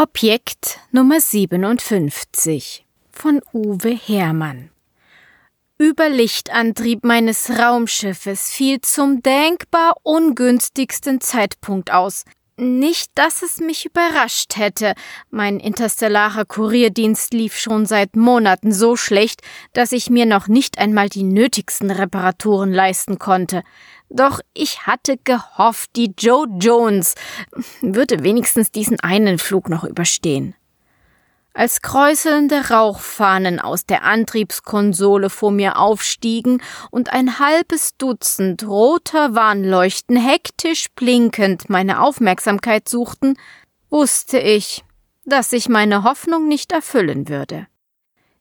Objekt Nummer 57 von Uwe Hermann Überlichtantrieb meines Raumschiffes fiel zum denkbar ungünstigsten Zeitpunkt aus. Nicht, dass es mich überrascht hätte. Mein interstellarer Kurierdienst lief schon seit Monaten so schlecht, dass ich mir noch nicht einmal die nötigsten Reparaturen leisten konnte. Doch ich hatte gehofft, die Joe Jones würde wenigstens diesen einen Flug noch überstehen. Als kräuselnde Rauchfahnen aus der Antriebskonsole vor mir aufstiegen und ein halbes Dutzend roter Warnleuchten hektisch blinkend meine Aufmerksamkeit suchten, wusste ich, dass sich meine Hoffnung nicht erfüllen würde.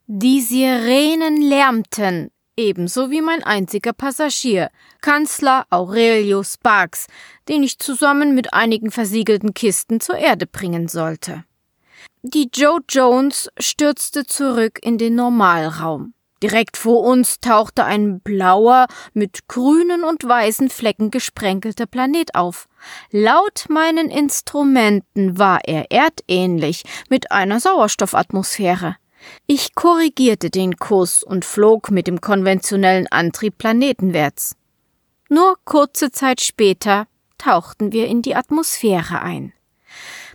Die Sirenen lärmten, ebenso wie mein einziger Passagier, Kanzler Aurelio Sparks, den ich zusammen mit einigen versiegelten Kisten zur Erde bringen sollte. Die Joe Jones stürzte zurück in den Normalraum. Direkt vor uns tauchte ein blauer, mit grünen und weißen Flecken gesprenkelter Planet auf. Laut meinen Instrumenten war er erdähnlich, mit einer Sauerstoffatmosphäre. Ich korrigierte den Kurs und flog mit dem konventionellen Antrieb planetenwärts. Nur kurze Zeit später tauchten wir in die Atmosphäre ein.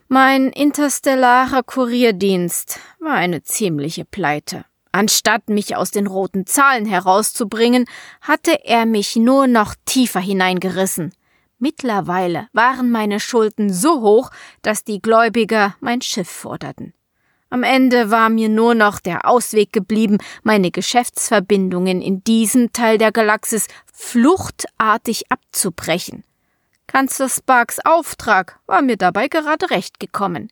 Mein interstellarer Kurierdienst war eine ziemliche Pleite. Anstatt mich aus den roten Zahlen herauszubringen, hatte er mich nur noch tiefer hineingerissen. Mittlerweile waren meine Schulden so hoch, dass die Gläubiger mein Schiff forderten. Am Ende war mir nur noch der Ausweg geblieben, meine Geschäftsverbindungen in diesem Teil der Galaxis fluchtartig abzubrechen. Kanzler Sparks Auftrag war mir dabei gerade recht gekommen.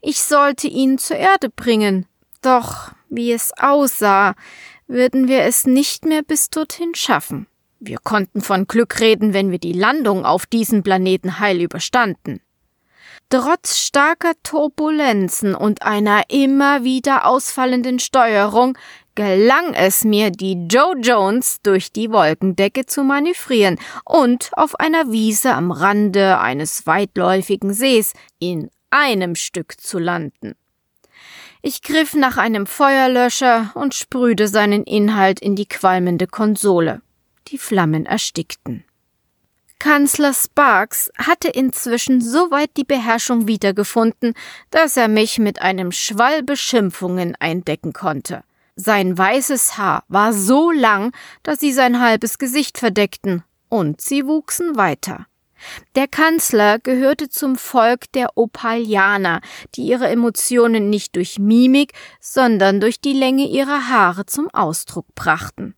Ich sollte ihn zur Erde bringen. Doch, wie es aussah, würden wir es nicht mehr bis dorthin schaffen. Wir konnten von Glück reden, wenn wir die Landung auf diesem Planeten heil überstanden. Trotz starker Turbulenzen und einer immer wieder ausfallenden Steuerung gelang es mir, die Joe Jones durch die Wolkendecke zu manövrieren und auf einer Wiese am Rande eines weitläufigen Sees in einem Stück zu landen. Ich griff nach einem Feuerlöscher und sprühte seinen Inhalt in die qualmende Konsole. Die Flammen erstickten. Kanzler Sparks hatte inzwischen so weit die Beherrschung wiedergefunden, dass er mich mit einem Schwall Beschimpfungen eindecken konnte. Sein weißes Haar war so lang, dass sie sein halbes Gesicht verdeckten, und sie wuchsen weiter. Der Kanzler gehörte zum Volk der Opalianer, die ihre Emotionen nicht durch Mimik, sondern durch die Länge ihrer Haare zum Ausdruck brachten.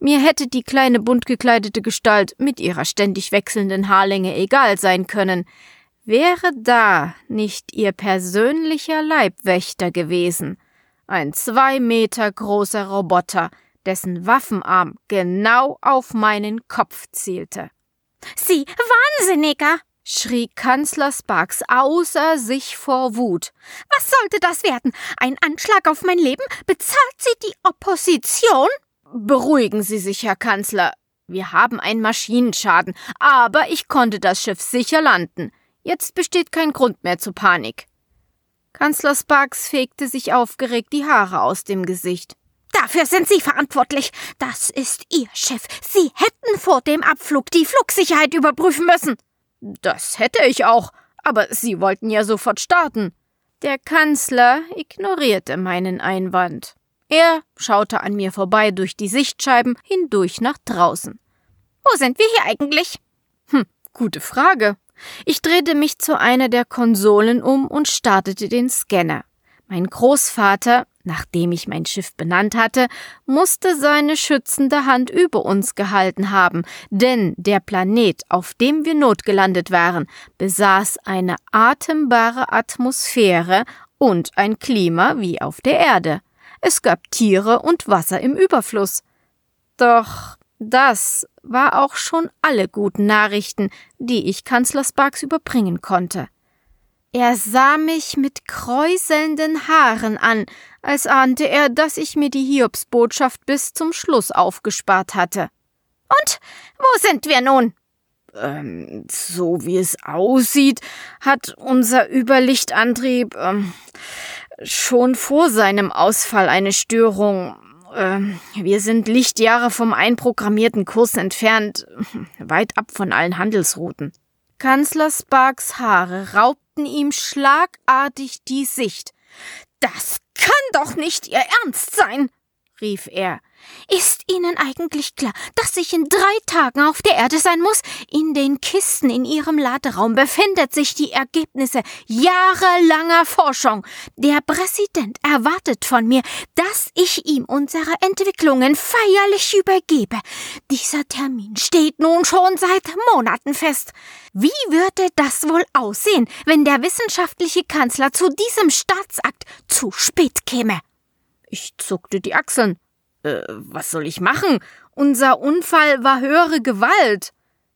Mir hätte die kleine bunt gekleidete Gestalt mit ihrer ständig wechselnden Haarlänge egal sein können, wäre da nicht ihr persönlicher Leibwächter gewesen – ein zwei Meter großer Roboter, dessen Waffenarm genau auf meinen Kopf zielte. Sie Wahnsinniger! schrie Kanzler Sparks außer sich vor Wut. Was sollte das werden? Ein Anschlag auf mein Leben? Bezahlt sie die Opposition? Beruhigen Sie sich, Herr Kanzler. Wir haben einen Maschinenschaden, aber ich konnte das Schiff sicher landen. Jetzt besteht kein Grund mehr zur Panik. Kanzler Sparks fegte sich aufgeregt die Haare aus dem Gesicht. Dafür sind Sie verantwortlich. Das ist Ihr Chef. Sie hätten vor dem Abflug die Flugsicherheit überprüfen müssen. Das hätte ich auch, aber Sie wollten ja sofort starten. Der Kanzler ignorierte meinen Einwand. Er schaute an mir vorbei durch die Sichtscheiben hindurch nach draußen. Wo sind wir hier eigentlich? Hm, gute Frage. Ich drehte mich zu einer der Konsolen um und startete den Scanner. Mein Großvater, nachdem ich mein Schiff benannt hatte, musste seine schützende Hand über uns gehalten haben, denn der Planet, auf dem wir notgelandet waren, besaß eine atembare Atmosphäre und ein Klima wie auf der Erde. Es gab Tiere und Wasser im Überfluss. Doch das war auch schon alle guten Nachrichten, die ich Kanzler Sparks überbringen konnte. Er sah mich mit kräuselnden Haaren an, als ahnte er, dass ich mir die Hiobsbotschaft bis zum Schluss aufgespart hatte. Und wo sind wir nun? Ähm, so wie es aussieht, hat unser Überlichtantrieb ähm, schon vor seinem Ausfall eine Störung. Ähm, wir sind Lichtjahre vom einprogrammierten Kurs entfernt, weit ab von allen Handelsrouten. Kanzler Sparks Haare raubten ihm schlagartig die Sicht. Das kann doch nicht Ihr Ernst sein, rief er. Ist Ihnen eigentlich klar, dass ich in drei Tagen auf der Erde sein muss? In den Kisten in Ihrem Laderaum befindet sich die Ergebnisse jahrelanger Forschung. Der Präsident erwartet von mir, dass ich ihm unsere Entwicklungen feierlich übergebe. Dieser Termin steht nun schon seit Monaten fest. Wie würde das wohl aussehen, wenn der wissenschaftliche Kanzler zu diesem Staatsakt zu spät käme? Ich zuckte die Achseln. Äh, was soll ich machen? Unser Unfall war höhere Gewalt.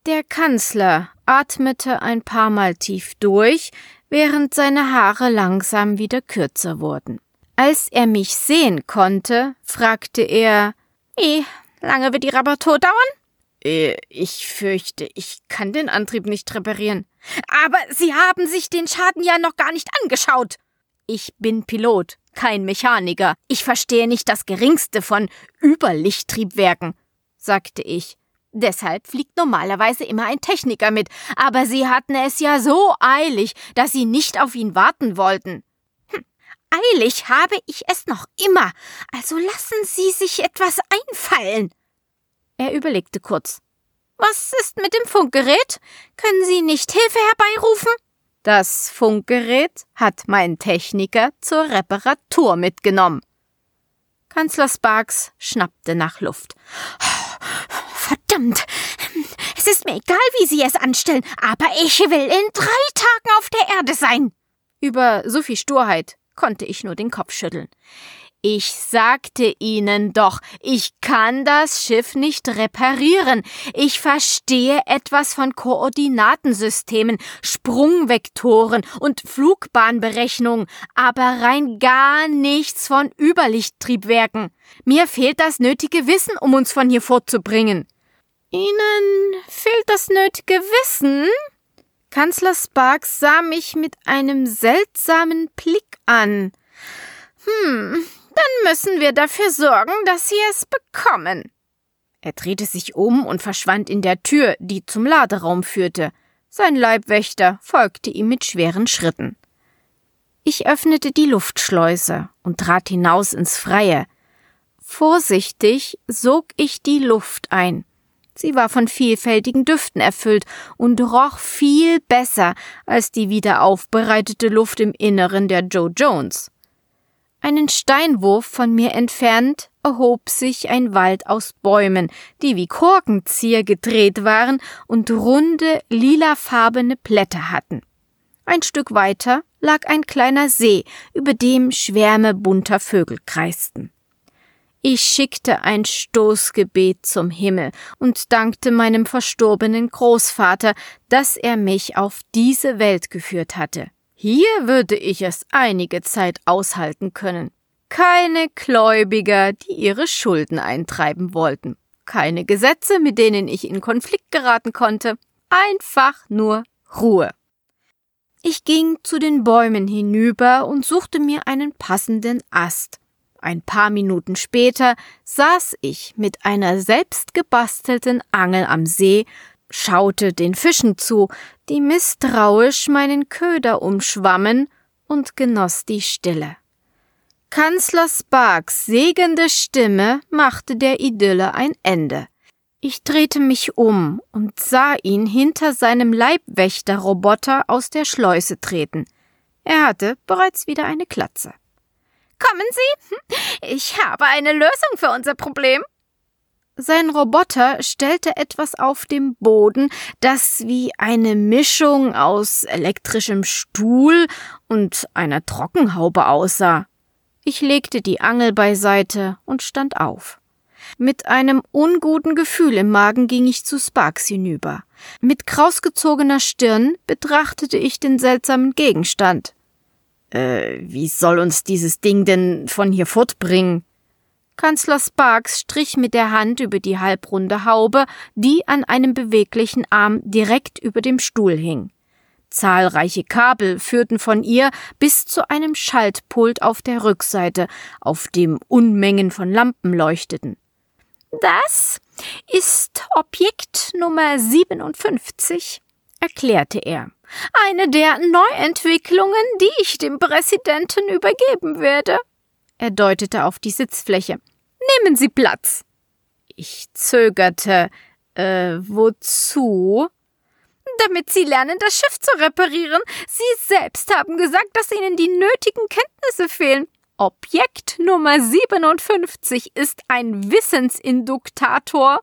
Der Kanzler atmete ein paar Mal tief durch, während seine Haare langsam wieder kürzer wurden. Als er mich sehen konnte, fragte er Wie lange wird die Reparatur dauern? Äh, ich fürchte, ich kann den Antrieb nicht reparieren. Aber Sie haben sich den Schaden ja noch gar nicht angeschaut. Ich bin Pilot kein Mechaniker. Ich verstehe nicht das geringste von Überlichttriebwerken, sagte ich. Deshalb fliegt normalerweise immer ein Techniker mit, aber Sie hatten es ja so eilig, dass Sie nicht auf ihn warten wollten. Hm, eilig habe ich es noch immer, also lassen Sie sich etwas einfallen. Er überlegte kurz. Was ist mit dem Funkgerät? Können Sie nicht Hilfe herbeirufen? Das Funkgerät hat mein Techniker zur Reparatur mitgenommen. Kanzler Sparks schnappte nach Luft. Verdammt! Es ist mir egal, wie Sie es anstellen, aber ich will in drei Tagen auf der Erde sein. Über so viel Sturheit konnte ich nur den Kopf schütteln. Ich sagte Ihnen doch, ich kann das Schiff nicht reparieren. Ich verstehe etwas von Koordinatensystemen, Sprungvektoren und Flugbahnberechnungen, aber rein gar nichts von Überlichttriebwerken. Mir fehlt das nötige Wissen, um uns von hier fortzubringen. Ihnen fehlt das nötige Wissen? Kanzler Sparks sah mich mit einem seltsamen Blick an. Hm, dann müssen wir dafür sorgen, dass Sie es bekommen. Er drehte sich um und verschwand in der Tür, die zum Laderaum führte. Sein Leibwächter folgte ihm mit schweren Schritten. Ich öffnete die Luftschleuse und trat hinaus ins Freie. Vorsichtig sog ich die Luft ein. Sie war von vielfältigen Düften erfüllt und roch viel besser als die wieder aufbereitete Luft im Inneren der Joe Jones. Einen Steinwurf von mir entfernt erhob sich ein Wald aus Bäumen, die wie Korkenzieher gedreht waren und runde, lilafarbene Blätter hatten. Ein Stück weiter lag ein kleiner See, über dem Schwärme bunter Vögel kreisten. Ich schickte ein Stoßgebet zum Himmel und dankte meinem verstorbenen Großvater, dass er mich auf diese Welt geführt hatte. Hier würde ich es einige Zeit aushalten können. Keine Gläubiger, die ihre Schulden eintreiben wollten. Keine Gesetze, mit denen ich in Konflikt geraten konnte. Einfach nur Ruhe. Ich ging zu den Bäumen hinüber und suchte mir einen passenden Ast. Ein paar Minuten später saß ich mit einer selbstgebastelten Angel am See, schaute den Fischen zu, die misstrauisch meinen Köder umschwammen, und genoss die Stille. Kanzler Sparks segende Stimme machte der Idylle ein Ende. Ich drehte mich um und sah ihn hinter seinem Leibwächterroboter aus der Schleuse treten. Er hatte bereits wieder eine Klatze. Kommen Sie? Ich habe eine Lösung für unser Problem. Sein Roboter stellte etwas auf dem Boden, das wie eine Mischung aus elektrischem Stuhl und einer Trockenhaube aussah. Ich legte die Angel beiseite und stand auf. Mit einem unguten Gefühl im Magen ging ich zu Sparks hinüber. Mit krausgezogener Stirn betrachtete ich den seltsamen Gegenstand. Äh, wie soll uns dieses Ding denn von hier fortbringen? Kanzler Sparks strich mit der Hand über die halbrunde Haube, die an einem beweglichen Arm direkt über dem Stuhl hing. Zahlreiche Kabel führten von ihr bis zu einem Schaltpult auf der Rückseite, auf dem Unmengen von Lampen leuchteten. Das ist Objekt Nummer 57, erklärte er. Eine der Neuentwicklungen, die ich dem Präsidenten übergeben werde. Er deutete auf die Sitzfläche. Nehmen Sie Platz. Ich zögerte. Äh, wozu? Damit Sie lernen, das Schiff zu reparieren. Sie selbst haben gesagt, dass Ihnen die nötigen Kenntnisse fehlen. Objekt Nummer 57 ist ein Wissensinduktator.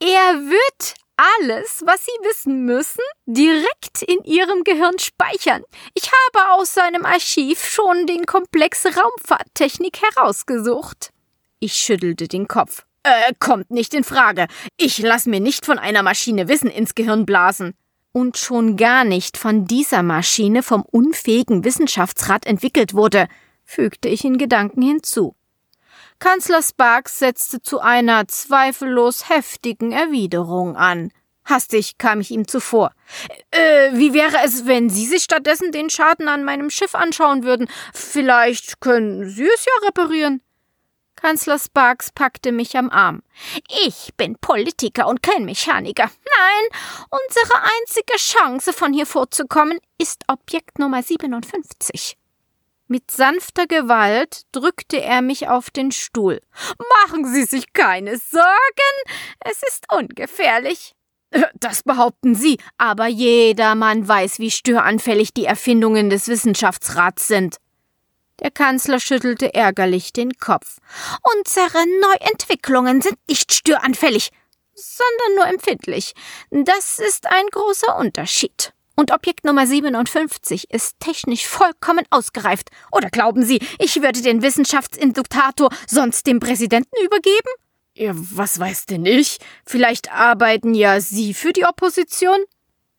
Er wird alles, was Sie wissen müssen, direkt in Ihrem Gehirn speichern. Ich habe aus seinem Archiv schon den Komplex Raumfahrttechnik herausgesucht. Ich schüttelte den Kopf. Äh, kommt nicht in Frage. Ich lass mir nicht von einer Maschine Wissen ins Gehirn blasen. Und schon gar nicht von dieser Maschine vom unfähigen Wissenschaftsrat entwickelt wurde, fügte ich in Gedanken hinzu. Kanzler Sparks setzte zu einer zweifellos heftigen Erwiderung an. Hastig kam ich ihm zuvor. Äh, wie wäre es, wenn Sie sich stattdessen den Schaden an meinem Schiff anschauen würden? Vielleicht können Sie es ja reparieren. Kanzler Sparks packte mich am Arm. Ich bin Politiker und kein Mechaniker. Nein, unsere einzige Chance, von hier vorzukommen, ist Objekt Nummer 57. Mit sanfter Gewalt drückte er mich auf den Stuhl. Machen Sie sich keine Sorgen, es ist ungefährlich. Das behaupten Sie, aber jedermann weiß, wie störanfällig die Erfindungen des Wissenschaftsrats sind. Der Kanzler schüttelte ärgerlich den Kopf. Unsere Neuentwicklungen sind nicht störanfällig, sondern nur empfindlich. Das ist ein großer Unterschied. Und Objekt Nummer 57 ist technisch vollkommen ausgereift. Oder glauben Sie, ich würde den Wissenschaftsinduktator sonst dem Präsidenten übergeben? Ja, was weiß denn ich? Vielleicht arbeiten ja Sie für die Opposition?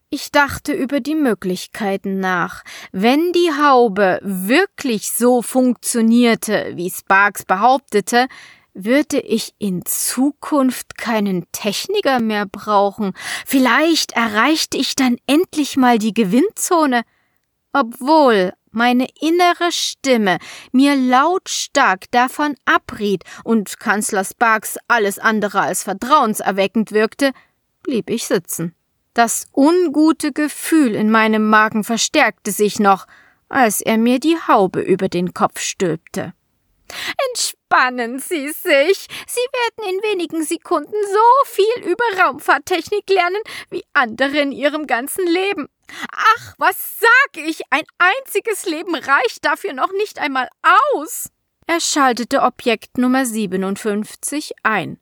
Ich dachte über die Möglichkeiten nach. Wenn die Haube wirklich so funktionierte, wie Sparks behauptete, würde ich in Zukunft keinen Techniker mehr brauchen. Vielleicht erreichte ich dann endlich mal die Gewinnzone. Obwohl meine innere Stimme mir lautstark davon abriet und Kanzler Sparks alles andere als vertrauenserweckend wirkte, blieb ich sitzen. Das ungute Gefühl in meinem Magen verstärkte sich noch, als er mir die Haube über den Kopf stülpte. Entspannen Sie sich. Sie werden in wenigen Sekunden so viel über Raumfahrttechnik lernen wie andere in ihrem ganzen Leben. Ach, was sag ich? Ein einziges Leben reicht dafür noch nicht einmal aus. Er schaltete Objekt Nummer 57 ein.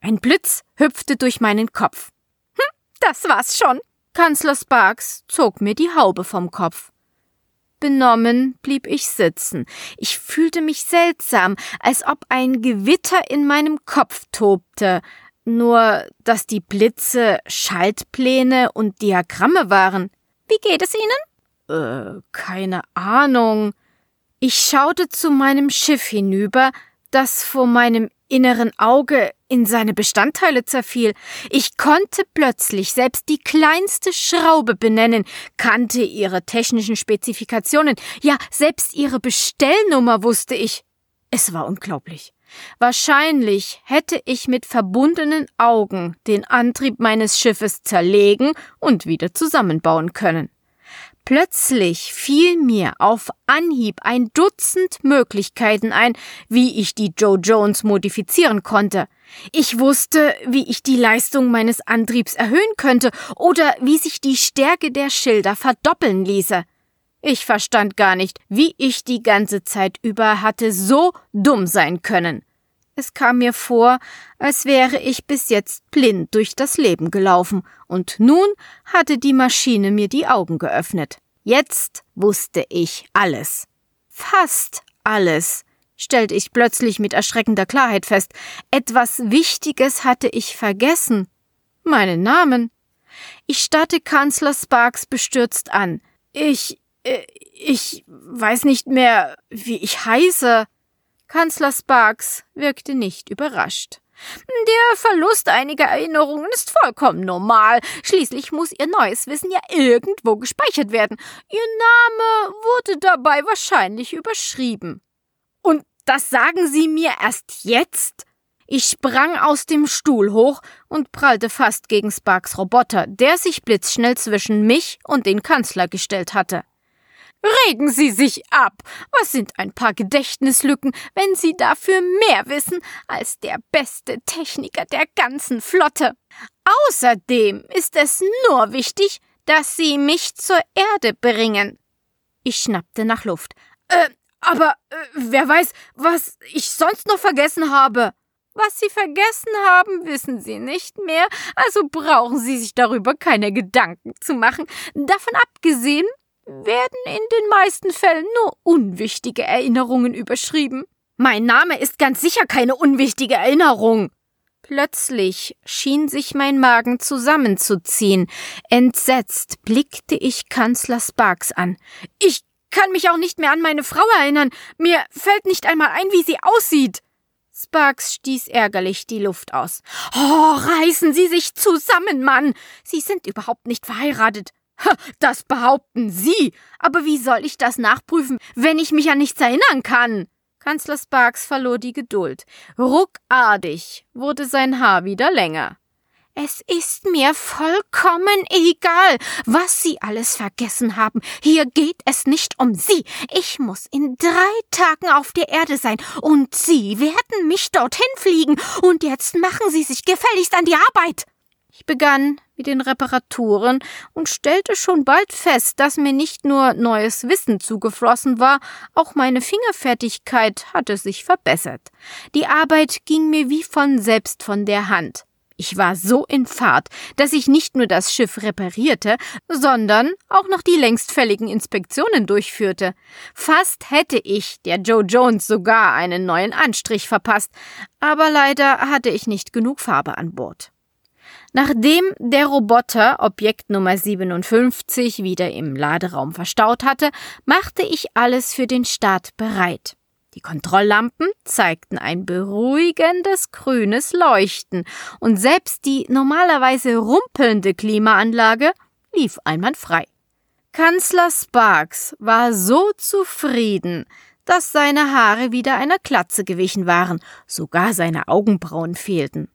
Ein Blitz hüpfte durch meinen Kopf. Hm, das war's schon. Kanzler Sparks zog mir die Haube vom Kopf. Benommen blieb ich sitzen. Ich fühlte mich seltsam, als ob ein Gewitter in meinem Kopf tobte. Nur, dass die Blitze Schaltpläne und Diagramme waren. Wie geht es Ihnen? Äh, keine Ahnung. Ich schaute zu meinem Schiff hinüber, das vor meinem inneren Auge in seine Bestandteile zerfiel. Ich konnte plötzlich selbst die kleinste Schraube benennen, kannte ihre technischen Spezifikationen, ja, selbst ihre Bestellnummer wusste ich. Es war unglaublich. Wahrscheinlich hätte ich mit verbundenen Augen den Antrieb meines Schiffes zerlegen und wieder zusammenbauen können. Plötzlich fiel mir auf Anhieb ein Dutzend Möglichkeiten ein, wie ich die Joe Jones modifizieren konnte. Ich wusste, wie ich die Leistung meines Antriebs erhöhen könnte oder wie sich die Stärke der Schilder verdoppeln ließe. Ich verstand gar nicht, wie ich die ganze Zeit über hatte so dumm sein können. Es kam mir vor, als wäre ich bis jetzt blind durch das Leben gelaufen, und nun hatte die Maschine mir die Augen geöffnet. Jetzt wusste ich alles. Fast alles, stellte ich plötzlich mit erschreckender Klarheit fest. Etwas Wichtiges hatte ich vergessen. Meinen Namen. Ich starrte Kanzler Sparks bestürzt an. Ich, äh, ich weiß nicht mehr, wie ich heiße. Kanzler Sparks wirkte nicht überrascht. Der Verlust einiger Erinnerungen ist vollkommen normal. Schließlich muss Ihr neues Wissen ja irgendwo gespeichert werden. Ihr Name wurde dabei wahrscheinlich überschrieben. Und das sagen Sie mir erst jetzt? Ich sprang aus dem Stuhl hoch und prallte fast gegen Sparks Roboter, der sich blitzschnell zwischen mich und den Kanzler gestellt hatte. Regen Sie sich ab. Was sind ein paar Gedächtnislücken, wenn Sie dafür mehr wissen als der beste Techniker der ganzen Flotte? Außerdem ist es nur wichtig, dass Sie mich zur Erde bringen. Ich schnappte nach Luft. Äh, aber äh, wer weiß, was ich sonst noch vergessen habe. Was Sie vergessen haben, wissen Sie nicht mehr, also brauchen Sie sich darüber keine Gedanken zu machen. Davon abgesehen werden in den meisten Fällen nur unwichtige Erinnerungen überschrieben. Mein Name ist ganz sicher keine unwichtige Erinnerung. Plötzlich schien sich mein Magen zusammenzuziehen. Entsetzt blickte ich Kanzler Sparks an. Ich kann mich auch nicht mehr an meine Frau erinnern. Mir fällt nicht einmal ein, wie sie aussieht. Sparks stieß ärgerlich die Luft aus. Oh, reißen Sie sich zusammen, Mann. Sie sind überhaupt nicht verheiratet. Das behaupten Sie. Aber wie soll ich das nachprüfen, wenn ich mich an nichts erinnern kann? Kanzler Sparks verlor die Geduld. Ruckartig wurde sein Haar wieder länger. Es ist mir vollkommen egal, was Sie alles vergessen haben. Hier geht es nicht um Sie. Ich muss in drei Tagen auf der Erde sein und Sie werden mich dorthin fliegen. Und jetzt machen Sie sich gefälligst an die Arbeit. Ich begann mit den Reparaturen und stellte schon bald fest, dass mir nicht nur neues Wissen zugeflossen war, auch meine Fingerfertigkeit hatte sich verbessert. Die Arbeit ging mir wie von selbst von der Hand. Ich war so in Fahrt, dass ich nicht nur das Schiff reparierte, sondern auch noch die längst fälligen Inspektionen durchführte. Fast hätte ich der Joe Jones sogar einen neuen Anstrich verpasst, aber leider hatte ich nicht genug Farbe an Bord. Nachdem der Roboter Objekt Nummer 57 wieder im Laderaum verstaut hatte, machte ich alles für den Start bereit. Die Kontrolllampen zeigten ein beruhigendes grünes Leuchten und selbst die normalerweise rumpelnde Klimaanlage lief einwandfrei. Kanzler Sparks war so zufrieden, dass seine Haare wieder einer Klatze gewichen waren, sogar seine Augenbrauen fehlten.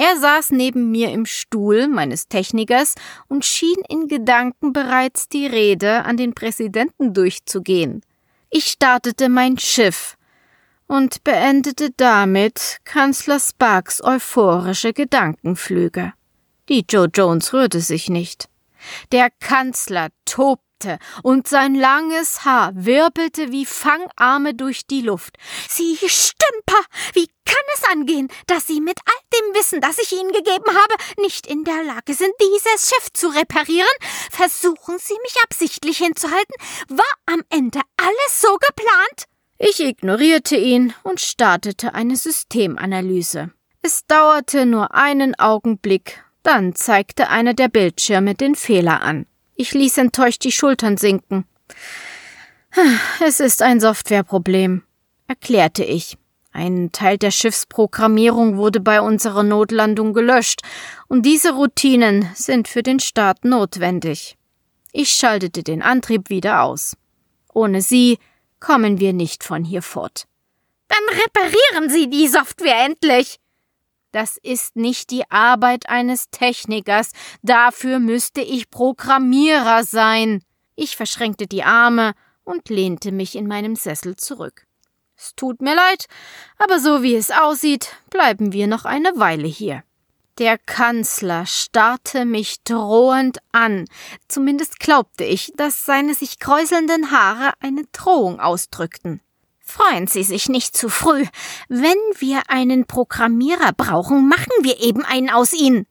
Er saß neben mir im Stuhl meines Technikers und schien in Gedanken bereits die Rede an den Präsidenten durchzugehen. Ich startete mein Schiff und beendete damit Kanzler Sparks euphorische Gedankenflüge. Die Joe Jones rührte sich nicht. Der Kanzler tobte und sein langes Haar wirbelte wie Fangarme durch die Luft. Sie Stümper! Wie kann es angehen, dass Sie mit all dem Wissen, das ich Ihnen gegeben habe, nicht in der Lage sind, dieses Schiff zu reparieren? Versuchen Sie mich absichtlich hinzuhalten? War am Ende alles so geplant? Ich ignorierte ihn und startete eine Systemanalyse. Es dauerte nur einen Augenblick, dann zeigte einer der Bildschirme den Fehler an. Ich ließ enttäuscht die Schultern sinken. Es ist ein Softwareproblem, erklärte ich. Ein Teil der Schiffsprogrammierung wurde bei unserer Notlandung gelöscht, und diese Routinen sind für den Start notwendig. Ich schaltete den Antrieb wieder aus. Ohne sie kommen wir nicht von hier fort. Dann reparieren Sie die Software endlich. Das ist nicht die Arbeit eines Technikers, dafür müsste ich Programmierer sein. Ich verschränkte die Arme und lehnte mich in meinem Sessel zurück. Es tut mir leid, aber so wie es aussieht, bleiben wir noch eine Weile hier. Der Kanzler starrte mich drohend an. Zumindest glaubte ich, dass seine sich kräuselnden Haare eine Drohung ausdrückten. Freuen Sie sich nicht zu früh. Wenn wir einen Programmierer brauchen, machen wir eben einen aus Ihnen.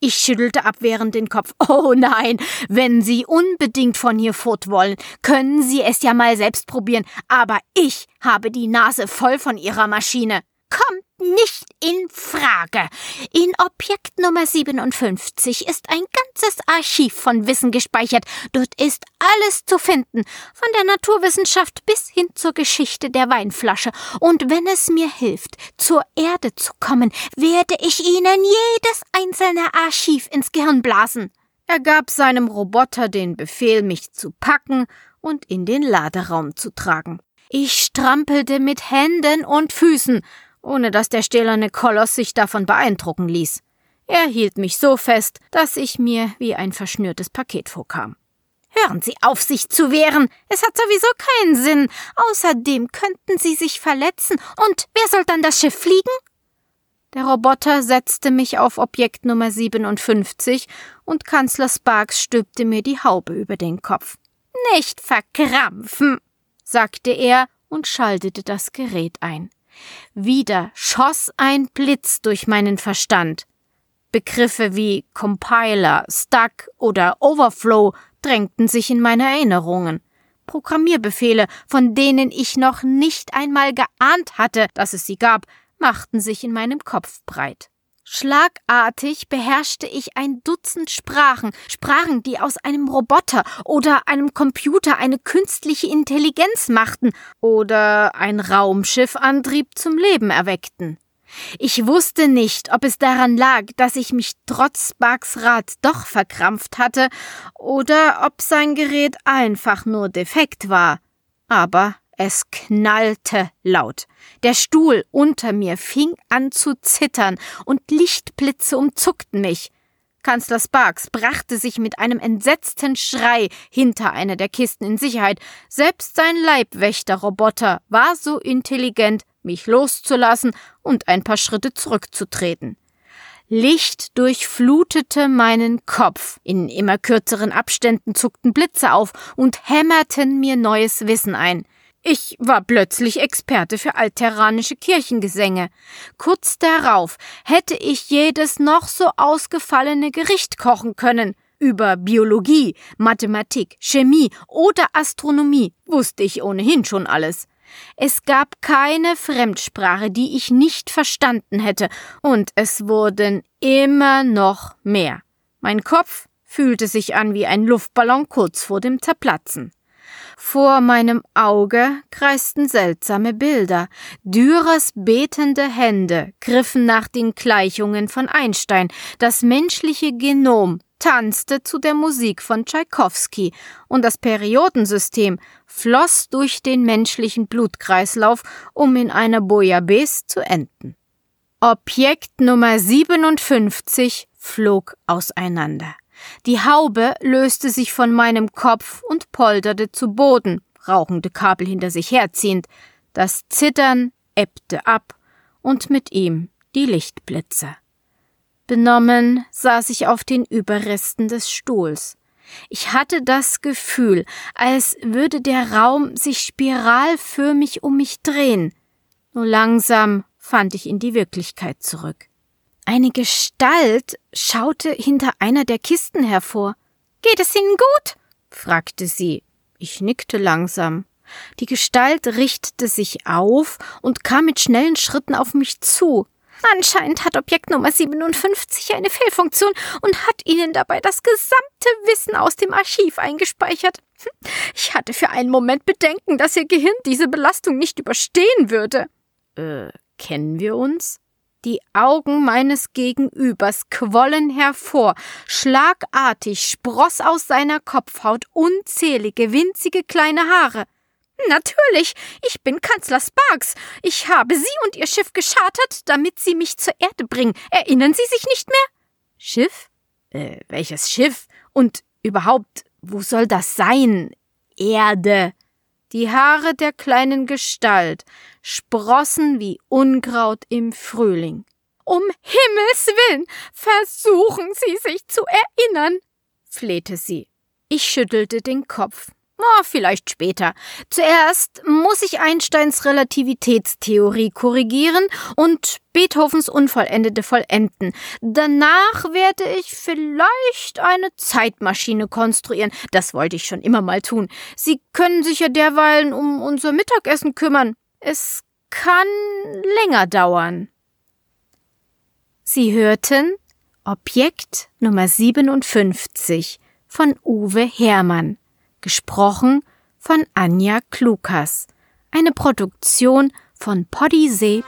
Ich schüttelte abwehrend den Kopf. Oh nein, wenn Sie unbedingt von hier fort wollen, können Sie es ja mal selbst probieren, aber ich habe die Nase voll von Ihrer Maschine. Kommt nicht in Frage. In Objekt Nummer 57 ist ein ganzes Archiv von Wissen gespeichert. Dort ist alles zu finden, von der Naturwissenschaft bis hin zur Geschichte der Weinflasche. Und wenn es mir hilft, zur Erde zu kommen, werde ich Ihnen jedes einzelne Archiv ins Gehirn blasen. Er gab seinem Roboter den Befehl, mich zu packen und in den Laderaum zu tragen. Ich strampelte mit Händen und Füßen, ohne dass der stählerne Koloss sich davon beeindrucken ließ. Er hielt mich so fest, dass ich mir wie ein verschnürtes Paket vorkam. Hören Sie auf, sich zu wehren. Es hat sowieso keinen Sinn. Außerdem könnten Sie sich verletzen. Und wer soll dann das Schiff fliegen? Der Roboter setzte mich auf Objekt Nummer 57 und Kanzler Sparks stülpte mir die Haube über den Kopf. Nicht verkrampfen, sagte er und schaltete das Gerät ein. Wieder schoss ein Blitz durch meinen Verstand. Begriffe wie Compiler, Stuck oder Overflow drängten sich in meine Erinnerungen. Programmierbefehle, von denen ich noch nicht einmal geahnt hatte, dass es sie gab, machten sich in meinem Kopf breit. Schlagartig beherrschte ich ein Dutzend Sprachen, Sprachen, die aus einem Roboter oder einem Computer eine künstliche Intelligenz machten oder ein Raumschiffantrieb zum Leben erweckten. Ich wusste nicht, ob es daran lag, dass ich mich trotz Sparks Rat doch verkrampft hatte, oder ob sein Gerät einfach nur defekt war. Aber es knallte laut. Der Stuhl unter mir fing an zu zittern und Lichtblitze umzuckten mich. Kanzler Sparks brachte sich mit einem entsetzten Schrei hinter einer der Kisten in Sicherheit. Selbst sein Leibwächterroboter war so intelligent, mich loszulassen und ein paar Schritte zurückzutreten. Licht durchflutete meinen Kopf. In immer kürzeren Abständen zuckten Blitze auf und hämmerten mir neues Wissen ein. Ich war plötzlich Experte für alteranische Kirchengesänge. Kurz darauf hätte ich jedes noch so ausgefallene Gericht kochen können. Über Biologie, Mathematik, Chemie oder Astronomie wusste ich ohnehin schon alles. Es gab keine Fremdsprache, die ich nicht verstanden hätte, und es wurden immer noch mehr. Mein Kopf fühlte sich an wie ein Luftballon kurz vor dem Zerplatzen. Vor meinem Auge kreisten seltsame Bilder. Dürers betende Hände griffen nach den Gleichungen von Einstein. Das menschliche Genom tanzte zu der Musik von Tschaikowski und das Periodensystem floss durch den menschlichen Blutkreislauf, um in einer Bouillabaisse zu enden. Objekt Nummer 57 flog auseinander. Die Haube löste sich von meinem Kopf und polterte zu Boden, rauchende Kabel hinter sich herziehend. Das Zittern ebbte ab und mit ihm die Lichtblitze. Benommen saß ich auf den Überresten des Stuhls. Ich hatte das Gefühl, als würde der Raum sich spiralförmig um mich drehen. Nur langsam fand ich in die Wirklichkeit zurück. Eine Gestalt schaute hinter einer der Kisten hervor. Geht es Ihnen gut? fragte sie. Ich nickte langsam. Die Gestalt richtete sich auf und kam mit schnellen Schritten auf mich zu. Anscheinend hat Objekt Nummer 57 eine Fehlfunktion und hat Ihnen dabei das gesamte Wissen aus dem Archiv eingespeichert. Hm, ich hatte für einen Moment Bedenken, dass Ihr Gehirn diese Belastung nicht überstehen würde. Äh, kennen wir uns? Die Augen meines Gegenübers quollen hervor, schlagartig spross aus seiner Kopfhaut unzählige winzige kleine Haare. Natürlich, ich bin Kanzler Sparks. Ich habe Sie und Ihr Schiff geschartert, damit Sie mich zur Erde bringen. Erinnern Sie sich nicht mehr? Schiff? Äh, welches Schiff? Und überhaupt, wo soll das sein? Erde. Die Haare der kleinen Gestalt sprossen wie Unkraut im Frühling. Um Himmels willen, versuchen Sie sich zu erinnern, flehte sie. Ich schüttelte den Kopf. Oh, vielleicht später. Zuerst muss ich Einsteins Relativitätstheorie korrigieren und Beethovens Unvollendete vollenden. Danach werde ich vielleicht eine Zeitmaschine konstruieren. Das wollte ich schon immer mal tun. Sie können sich ja derweilen um unser Mittagessen kümmern. Es kann länger dauern. Sie hörten Objekt Nummer 57 von Uwe Hermann, gesprochen von Anja Klukas, eine Produktion von poddysee.de.